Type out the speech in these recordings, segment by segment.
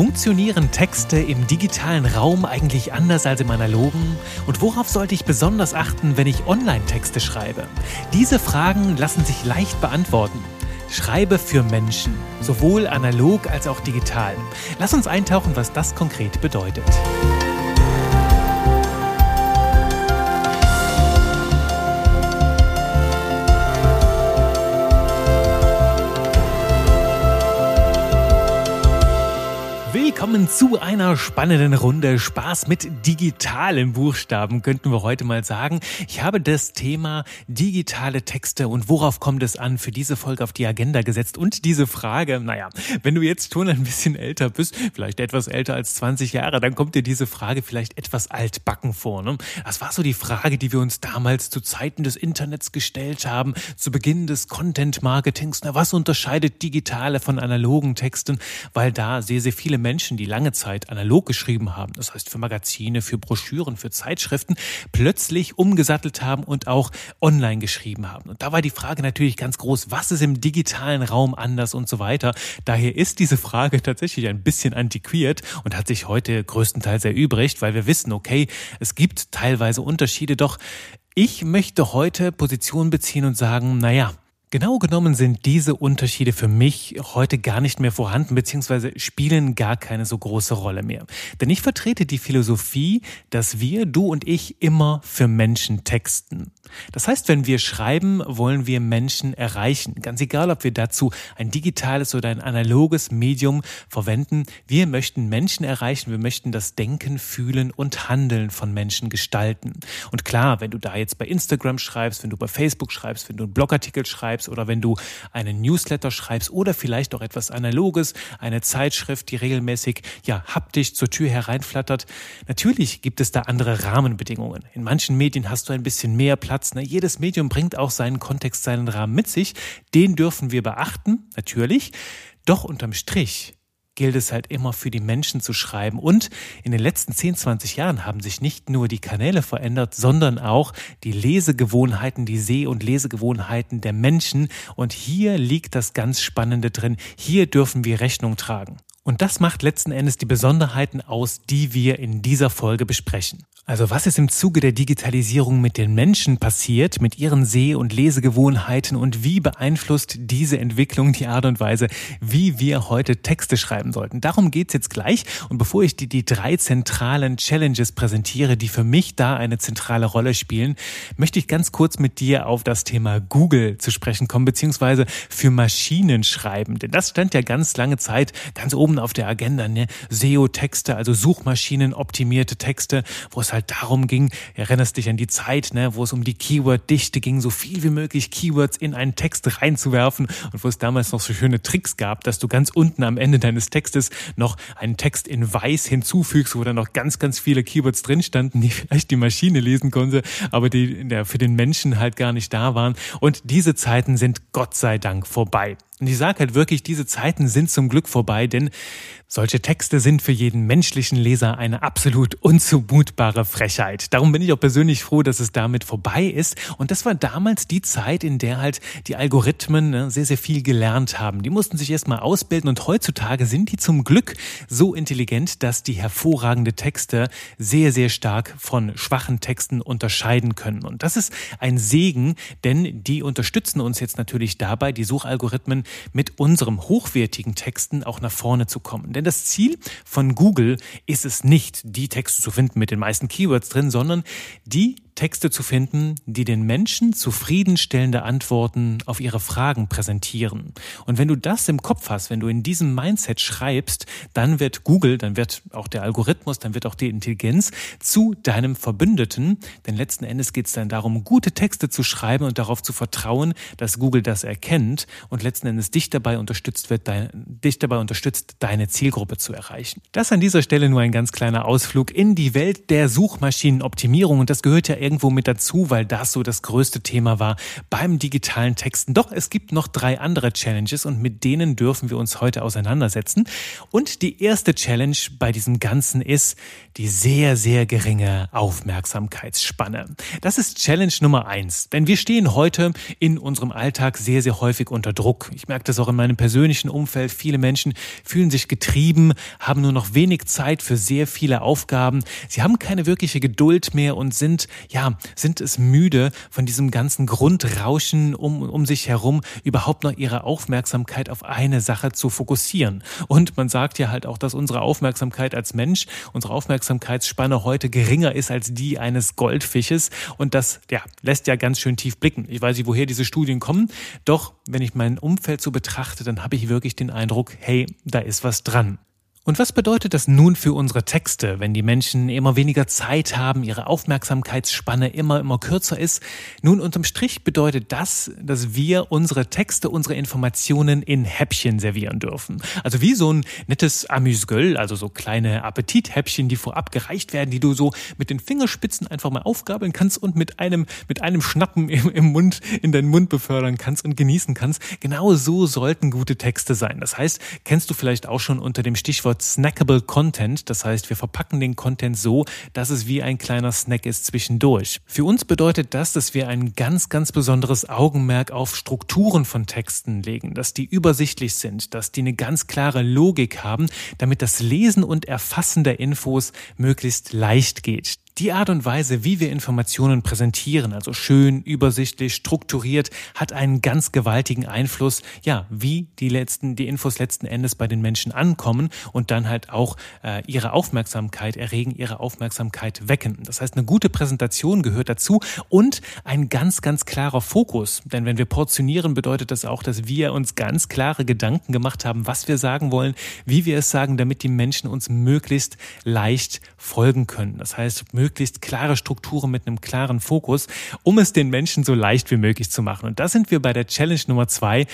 Funktionieren Texte im digitalen Raum eigentlich anders als im analogen? Und worauf sollte ich besonders achten, wenn ich Online-Texte schreibe? Diese Fragen lassen sich leicht beantworten. Schreibe für Menschen, sowohl analog als auch digital. Lass uns eintauchen, was das konkret bedeutet. Willkommen zu einer spannenden Runde Spaß mit digitalen Buchstaben, könnten wir heute mal sagen. Ich habe das Thema digitale Texte und worauf kommt es an für diese Folge auf die Agenda gesetzt und diese Frage, naja, wenn du jetzt schon ein bisschen älter bist, vielleicht etwas älter als 20 Jahre, dann kommt dir diese Frage vielleicht etwas altbacken vor. Ne? Das war so die Frage, die wir uns damals zu Zeiten des Internets gestellt haben, zu Beginn des Content Marketings. Na, was unterscheidet digitale von analogen Texten? Weil da sehr, sehr viele Menschen, die lange Zeit analog geschrieben haben, das heißt für Magazine, für Broschüren, für Zeitschriften, plötzlich umgesattelt haben und auch online geschrieben haben. Und da war die Frage natürlich ganz groß, was ist im digitalen Raum anders und so weiter. Daher ist diese Frage tatsächlich ein bisschen antiquiert und hat sich heute größtenteils erübrigt, weil wir wissen, okay, es gibt teilweise Unterschiede, doch ich möchte heute Position beziehen und sagen, naja, Genau genommen sind diese Unterschiede für mich heute gar nicht mehr vorhanden, beziehungsweise spielen gar keine so große Rolle mehr. Denn ich vertrete die Philosophie, dass wir, du und ich, immer für Menschen texten. Das heißt, wenn wir schreiben, wollen wir Menschen erreichen. Ganz egal, ob wir dazu ein digitales oder ein analoges Medium verwenden. Wir möchten Menschen erreichen. Wir möchten das Denken, Fühlen und Handeln von Menschen gestalten. Und klar, wenn du da jetzt bei Instagram schreibst, wenn du bei Facebook schreibst, wenn du einen Blogartikel schreibst oder wenn du einen Newsletter schreibst oder vielleicht auch etwas Analoges, eine Zeitschrift, die regelmäßig, ja, haptisch zur Tür hereinflattert. Natürlich gibt es da andere Rahmenbedingungen. In manchen Medien hast du ein bisschen mehr Platz Platz. Ne? Jedes Medium bringt auch seinen Kontext, seinen Rahmen mit sich. Den dürfen wir beachten, natürlich. Doch unterm Strich gilt es halt immer für die Menschen zu schreiben. Und in den letzten 10, 20 Jahren haben sich nicht nur die Kanäle verändert, sondern auch die Lesegewohnheiten, die Seh- und Lesegewohnheiten der Menschen. Und hier liegt das ganz Spannende drin. Hier dürfen wir Rechnung tragen. Und das macht letzten Endes die Besonderheiten aus, die wir in dieser Folge besprechen. Also was ist im Zuge der Digitalisierung mit den Menschen passiert, mit ihren Seh- und Lesegewohnheiten und wie beeinflusst diese Entwicklung die Art und Weise, wie wir heute Texte schreiben sollten? Darum geht's jetzt gleich. Und bevor ich dir die drei zentralen Challenges präsentiere, die für mich da eine zentrale Rolle spielen, möchte ich ganz kurz mit dir auf das Thema Google zu sprechen kommen, beziehungsweise für Maschinen schreiben. Denn das stand ja ganz lange Zeit ganz oben auf der Agenda, ne? SEO-Texte, also Suchmaschinen optimierte Texte, wo es halt halt darum ging, erinnerst dich an die Zeit, ne, wo es um die Keyword-Dichte ging, so viel wie möglich Keywords in einen Text reinzuwerfen und wo es damals noch so schöne Tricks gab, dass du ganz unten am Ende deines Textes noch einen Text in weiß hinzufügst, wo dann noch ganz, ganz viele Keywords drin standen, die vielleicht die Maschine lesen konnte, aber die ja, für den Menschen halt gar nicht da waren. Und diese Zeiten sind Gott sei Dank vorbei. Und ich sage halt wirklich, diese Zeiten sind zum Glück vorbei, denn solche Texte sind für jeden menschlichen Leser eine absolut unzumutbare Frechheit. Darum bin ich auch persönlich froh, dass es damit vorbei ist. Und das war damals die Zeit, in der halt die Algorithmen ne, sehr, sehr viel gelernt haben. Die mussten sich erstmal ausbilden und heutzutage sind die zum Glück so intelligent, dass die hervorragende Texte sehr, sehr stark von schwachen Texten unterscheiden können. Und das ist ein Segen, denn die unterstützen uns jetzt natürlich dabei, die Suchalgorithmen mit unserem hochwertigen Texten auch nach vorne zu kommen. Denn das Ziel von Google ist es nicht, die Texte zu finden mit den meisten Keywords drin, sondern die Texte zu finden, die den Menschen zufriedenstellende Antworten auf ihre Fragen präsentieren. Und wenn du das im Kopf hast, wenn du in diesem Mindset schreibst, dann wird Google, dann wird auch der Algorithmus, dann wird auch die Intelligenz zu deinem Verbündeten. Denn letzten Endes geht es dann darum, gute Texte zu schreiben und darauf zu vertrauen, dass Google das erkennt und letzten Endes dich dabei unterstützt wird, dein, dich dabei unterstützt, deine Zielgruppe zu erreichen. Das an dieser Stelle nur ein ganz kleiner Ausflug in die Welt der Suchmaschinenoptimierung und das gehört ja irgendwie irgendwo mit dazu, weil das so das größte Thema war beim digitalen Texten. Doch es gibt noch drei andere Challenges und mit denen dürfen wir uns heute auseinandersetzen. Und die erste Challenge bei diesem Ganzen ist die sehr, sehr geringe Aufmerksamkeitsspanne. Das ist Challenge Nummer eins. Denn wir stehen heute in unserem Alltag sehr, sehr häufig unter Druck. Ich merke das auch in meinem persönlichen Umfeld. Viele Menschen fühlen sich getrieben, haben nur noch wenig Zeit für sehr viele Aufgaben. Sie haben keine wirkliche Geduld mehr und sind, ja, sind es müde von diesem ganzen Grundrauschen um, um sich herum überhaupt noch ihre Aufmerksamkeit auf eine Sache zu fokussieren. Und man sagt ja halt auch, dass unsere Aufmerksamkeit als Mensch, unsere Aufmerksamkeitsspanne heute geringer ist als die eines Goldfisches. Und das, ja, lässt ja ganz schön tief blicken. Ich weiß nicht, woher diese Studien kommen. Doch, wenn ich mein Umfeld so betrachte, dann habe ich wirklich den Eindruck, hey, da ist was dran. Und was bedeutet das nun für unsere Texte, wenn die Menschen immer weniger Zeit haben, ihre Aufmerksamkeitsspanne immer, immer kürzer ist? Nun, unterm Strich bedeutet das, dass wir unsere Texte, unsere Informationen in Häppchen servieren dürfen. Also wie so ein nettes Amüsgöl, also so kleine Appetithäppchen, die vorab gereicht werden, die du so mit den Fingerspitzen einfach mal aufgabeln kannst und mit einem, mit einem Schnappen im, im Mund, in deinen Mund befördern kannst und genießen kannst. Genau so sollten gute Texte sein. Das heißt, kennst du vielleicht auch schon unter dem Stichwort Stichwort snackable Content. Das heißt, wir verpacken den Content so, dass es wie ein kleiner Snack ist zwischendurch. Für uns bedeutet das, dass wir ein ganz, ganz besonderes Augenmerk auf Strukturen von Texten legen, dass die übersichtlich sind, dass die eine ganz klare Logik haben, damit das Lesen und Erfassen der Infos möglichst leicht geht. Die Art und Weise, wie wir Informationen präsentieren, also schön, übersichtlich, strukturiert, hat einen ganz gewaltigen Einfluss, ja, wie die letzten, die Infos letzten Endes bei den Menschen ankommen und dann halt auch äh, ihre Aufmerksamkeit erregen, ihre Aufmerksamkeit wecken. Das heißt, eine gute Präsentation gehört dazu und ein ganz, ganz klarer Fokus. Denn wenn wir portionieren, bedeutet das auch, dass wir uns ganz klare Gedanken gemacht haben, was wir sagen wollen, wie wir es sagen, damit die Menschen uns möglichst leicht folgen können. Das heißt, möglichst möglichst klare Strukturen mit einem klaren Fokus, um es den Menschen so leicht wie möglich zu machen. Und da sind wir bei der Challenge Nummer zwei.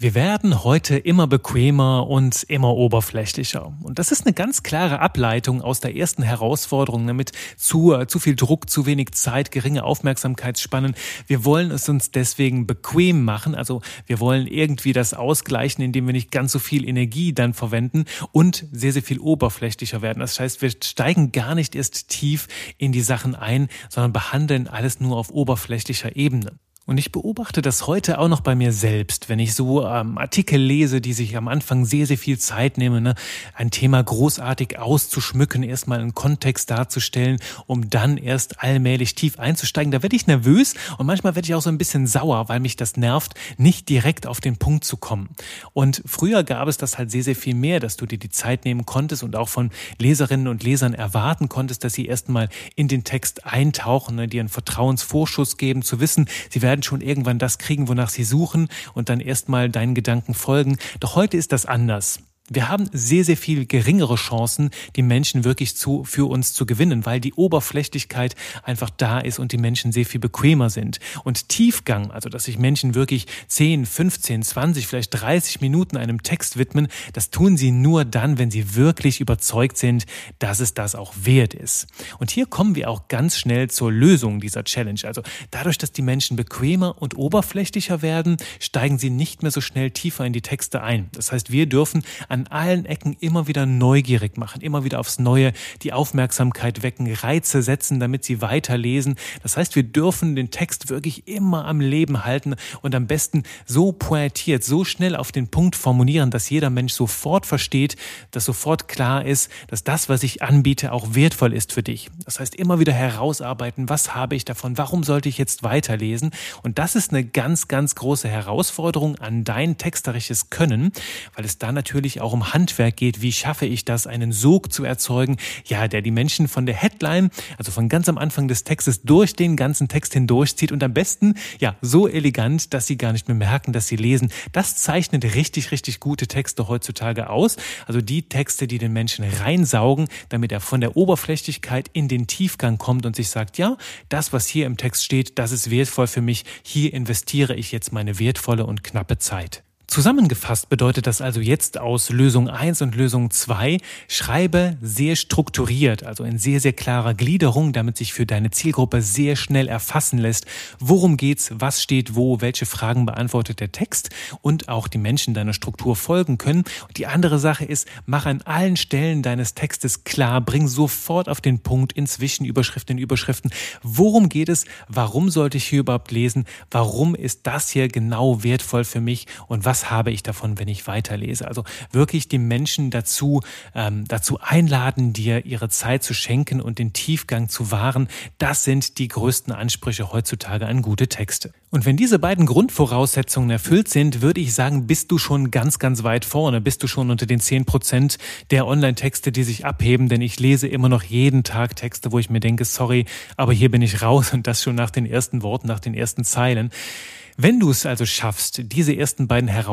Wir werden heute immer bequemer und immer oberflächlicher. Und das ist eine ganz klare Ableitung aus der ersten Herausforderung, damit zu, zu viel Druck, zu wenig Zeit, geringe Aufmerksamkeitsspannen. Wir wollen es uns deswegen bequem machen. Also wir wollen irgendwie das ausgleichen, indem wir nicht ganz so viel Energie dann verwenden und sehr, sehr viel oberflächlicher werden. Das heißt, wir steigen gar nicht erst tief in die Sachen ein, sondern behandeln alles nur auf oberflächlicher Ebene. Und ich beobachte das heute auch noch bei mir selbst, wenn ich so ähm, Artikel lese, die sich am Anfang sehr, sehr viel Zeit nehmen, ne? ein Thema großartig auszuschmücken, erstmal einen Kontext darzustellen, um dann erst allmählich tief einzusteigen. Da werde ich nervös und manchmal werde ich auch so ein bisschen sauer, weil mich das nervt, nicht direkt auf den Punkt zu kommen. Und früher gab es das halt sehr, sehr viel mehr, dass du dir die Zeit nehmen konntest und auch von Leserinnen und Lesern erwarten konntest, dass sie erstmal in den Text eintauchen, ne? dir einen Vertrauensvorschuss geben, zu wissen, sie werden werden schon irgendwann das kriegen, wonach sie suchen und dann erstmal deinen Gedanken folgen. Doch heute ist das anders. Wir haben sehr, sehr viel geringere Chancen, die Menschen wirklich zu, für uns zu gewinnen, weil die Oberflächlichkeit einfach da ist und die Menschen sehr viel bequemer sind. Und Tiefgang, also dass sich Menschen wirklich 10, 15, 20, vielleicht 30 Minuten einem Text widmen, das tun sie nur dann, wenn sie wirklich überzeugt sind, dass es das auch wert ist. Und hier kommen wir auch ganz schnell zur Lösung dieser Challenge. Also dadurch, dass die Menschen bequemer und oberflächlicher werden, steigen sie nicht mehr so schnell tiefer in die Texte ein. Das heißt, wir dürfen an an allen Ecken immer wieder neugierig machen, immer wieder aufs Neue die Aufmerksamkeit wecken, Reize setzen, damit sie weiterlesen. Das heißt, wir dürfen den Text wirklich immer am Leben halten und am besten so pointiert, so schnell auf den Punkt formulieren, dass jeder Mensch sofort versteht, dass sofort klar ist, dass das, was ich anbiete, auch wertvoll ist für dich. Das heißt, immer wieder herausarbeiten, was habe ich davon, warum sollte ich jetzt weiterlesen? Und das ist eine ganz, ganz große Herausforderung an dein texterisches Können, weil es da natürlich auch auch um Handwerk geht. Wie schaffe ich das, einen Sog zu erzeugen? Ja, der die Menschen von der Headline, also von ganz am Anfang des Textes durch den ganzen Text hindurchzieht und am besten, ja, so elegant, dass sie gar nicht mehr merken, dass sie lesen. Das zeichnet richtig, richtig gute Texte heutzutage aus. Also die Texte, die den Menschen reinsaugen, damit er von der Oberflächlichkeit in den Tiefgang kommt und sich sagt, ja, das, was hier im Text steht, das ist wertvoll für mich. Hier investiere ich jetzt meine wertvolle und knappe Zeit. Zusammengefasst bedeutet das also jetzt aus Lösung 1 und Lösung 2, schreibe sehr strukturiert, also in sehr, sehr klarer Gliederung, damit sich für deine Zielgruppe sehr schnell erfassen lässt, worum geht's, was steht wo, welche Fragen beantwortet der Text und auch die Menschen deiner Struktur folgen können. Und die andere Sache ist, mach an allen Stellen deines Textes klar, bring sofort auf den Punkt in Zwischenüberschriften, in Überschriften, worum geht es, warum sollte ich hier überhaupt lesen, warum ist das hier genau wertvoll für mich und was was habe ich davon, wenn ich weiterlese? Also wirklich die Menschen dazu, ähm, dazu einladen, dir ihre Zeit zu schenken und den Tiefgang zu wahren. Das sind die größten Ansprüche heutzutage an gute Texte. Und wenn diese beiden Grundvoraussetzungen erfüllt sind, würde ich sagen, bist du schon ganz, ganz weit vorne. Bist du schon unter den zehn Prozent der Online-Texte, die sich abheben. Denn ich lese immer noch jeden Tag Texte, wo ich mir denke, sorry, aber hier bin ich raus und das schon nach den ersten Worten, nach den ersten Zeilen. Wenn du es also schaffst, diese ersten beiden Herausforderungen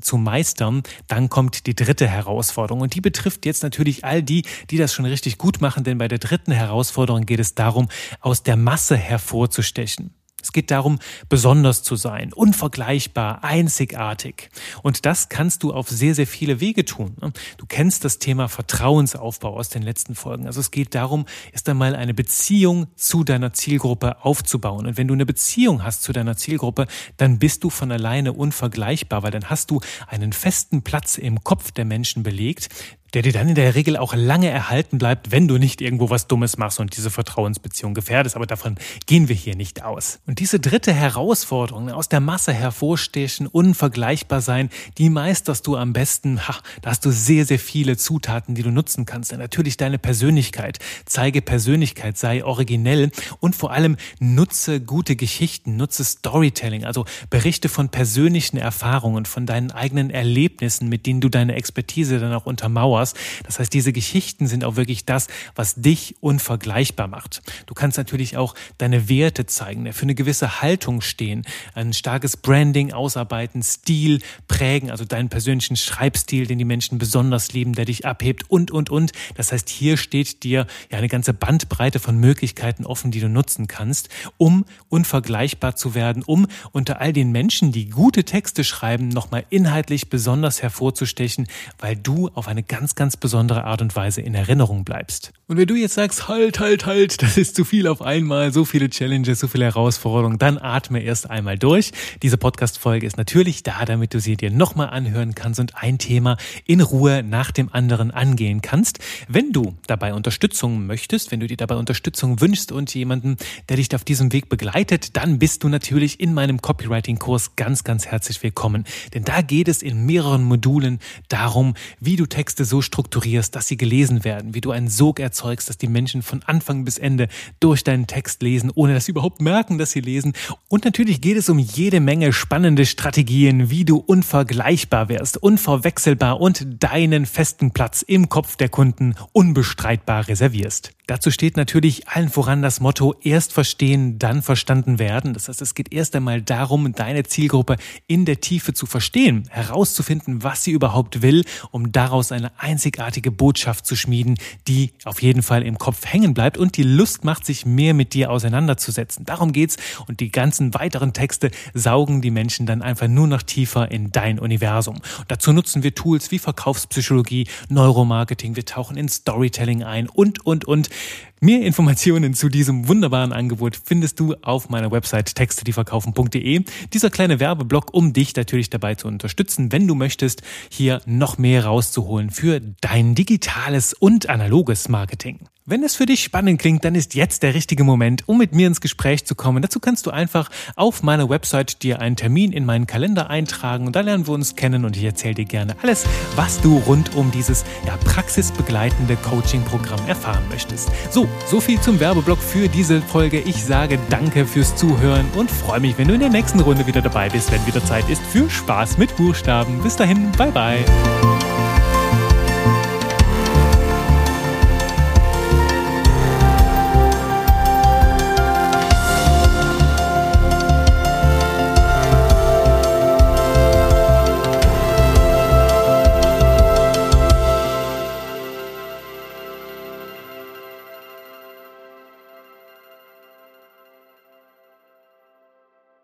zu meistern, dann kommt die dritte Herausforderung. Und die betrifft jetzt natürlich all die, die das schon richtig gut machen, denn bei der dritten Herausforderung geht es darum, aus der Masse hervorzustechen. Es geht darum, besonders zu sein, unvergleichbar, einzigartig. Und das kannst du auf sehr, sehr viele Wege tun. Ne? Du kennst das Thema Vertrauensaufbau aus den letzten Folgen. Also es geht darum, erst einmal eine Beziehung zu deiner Zielgruppe aufzubauen. Und wenn du eine Beziehung hast zu deiner Zielgruppe, dann bist du von alleine unvergleichbar, weil dann hast du einen festen Platz im Kopf der Menschen belegt, der dir dann in der Regel auch lange erhalten bleibt, wenn du nicht irgendwo was Dummes machst und diese Vertrauensbeziehung gefährdest. Aber davon gehen wir hier nicht aus. Und diese dritte Herausforderung, aus der Masse hervorstechen, unvergleichbar sein, die meisterst du am besten. Ha, da hast du sehr, sehr viele Zutaten, die du nutzen kannst. Denn natürlich deine Persönlichkeit. Zeige Persönlichkeit, sei originell und vor allem nutze gute Geschichten, nutze Storytelling, also berichte von persönlichen Erfahrungen, von deinen eigenen Erlebnissen, mit denen du deine Expertise dann auch untermauerst Powers. Das heißt, diese Geschichten sind auch wirklich das, was dich unvergleichbar macht. Du kannst natürlich auch deine Werte zeigen, für eine gewisse Haltung stehen, ein starkes Branding ausarbeiten, Stil prägen, also deinen persönlichen Schreibstil, den die Menschen besonders lieben, der dich abhebt und, und, und. Das heißt, hier steht dir ja eine ganze Bandbreite von Möglichkeiten offen, die du nutzen kannst, um unvergleichbar zu werden, um unter all den Menschen, die gute Texte schreiben, nochmal inhaltlich besonders hervorzustechen, weil du auf eine ganz ganz, ganz besondere Art und Weise in Erinnerung bleibst. Und wenn du jetzt sagst, halt, halt, halt, das ist zu viel auf einmal, so viele Challenges, so viele Herausforderungen, dann atme erst einmal durch. Diese Podcast-Folge ist natürlich da, damit du sie dir nochmal anhören kannst und ein Thema in Ruhe nach dem anderen angehen kannst. Wenn du dabei Unterstützung möchtest, wenn du dir dabei Unterstützung wünschst und jemanden, der dich auf diesem Weg begleitet, dann bist du natürlich in meinem Copywriting-Kurs ganz, ganz herzlich willkommen. Denn da geht es in mehreren Modulen darum, wie du Texte so strukturierst, dass sie gelesen werden, wie du einen Sog erzeugst, dass die Menschen von Anfang bis Ende durch deinen Text lesen, ohne dass sie überhaupt merken, dass sie lesen. Und natürlich geht es um jede Menge spannende Strategien, wie du unvergleichbar wirst, unverwechselbar und deinen festen Platz im Kopf der Kunden unbestreitbar reservierst. Dazu steht natürlich allen voran das Motto erst verstehen, dann verstanden werden. Das heißt, es geht erst einmal darum, deine Zielgruppe in der Tiefe zu verstehen, herauszufinden, was sie überhaupt will, um daraus eine einzigartige Botschaft zu schmieden, die auf jeden Fall im Kopf hängen bleibt und die Lust macht, sich mehr mit dir auseinanderzusetzen. Darum geht's und die ganzen weiteren Texte saugen die Menschen dann einfach nur noch tiefer in dein Universum. Dazu nutzen wir Tools wie Verkaufspsychologie, Neuromarketing, wir tauchen in Storytelling ein und, und, und. Mehr Informationen zu diesem wunderbaren Angebot findest du auf meiner Website texte-die-verkaufen.de. Dieser kleine Werbeblock, um dich natürlich dabei zu unterstützen, wenn du möchtest, hier noch mehr rauszuholen für dein digitales und analoges Marketing. Wenn es für dich spannend klingt, dann ist jetzt der richtige Moment, um mit mir ins Gespräch zu kommen. Dazu kannst du einfach auf meiner Website dir einen Termin in meinen Kalender eintragen und da lernen wir uns kennen und ich erzähle dir gerne alles, was du rund um dieses ja, praxisbegleitende Coaching-Programm erfahren möchtest. So, so viel zum Werbeblock für diese Folge. Ich sage danke fürs Zuhören und freue mich, wenn du in der nächsten Runde wieder dabei bist, wenn wieder Zeit ist für Spaß mit Buchstaben. Bis dahin, bye bye.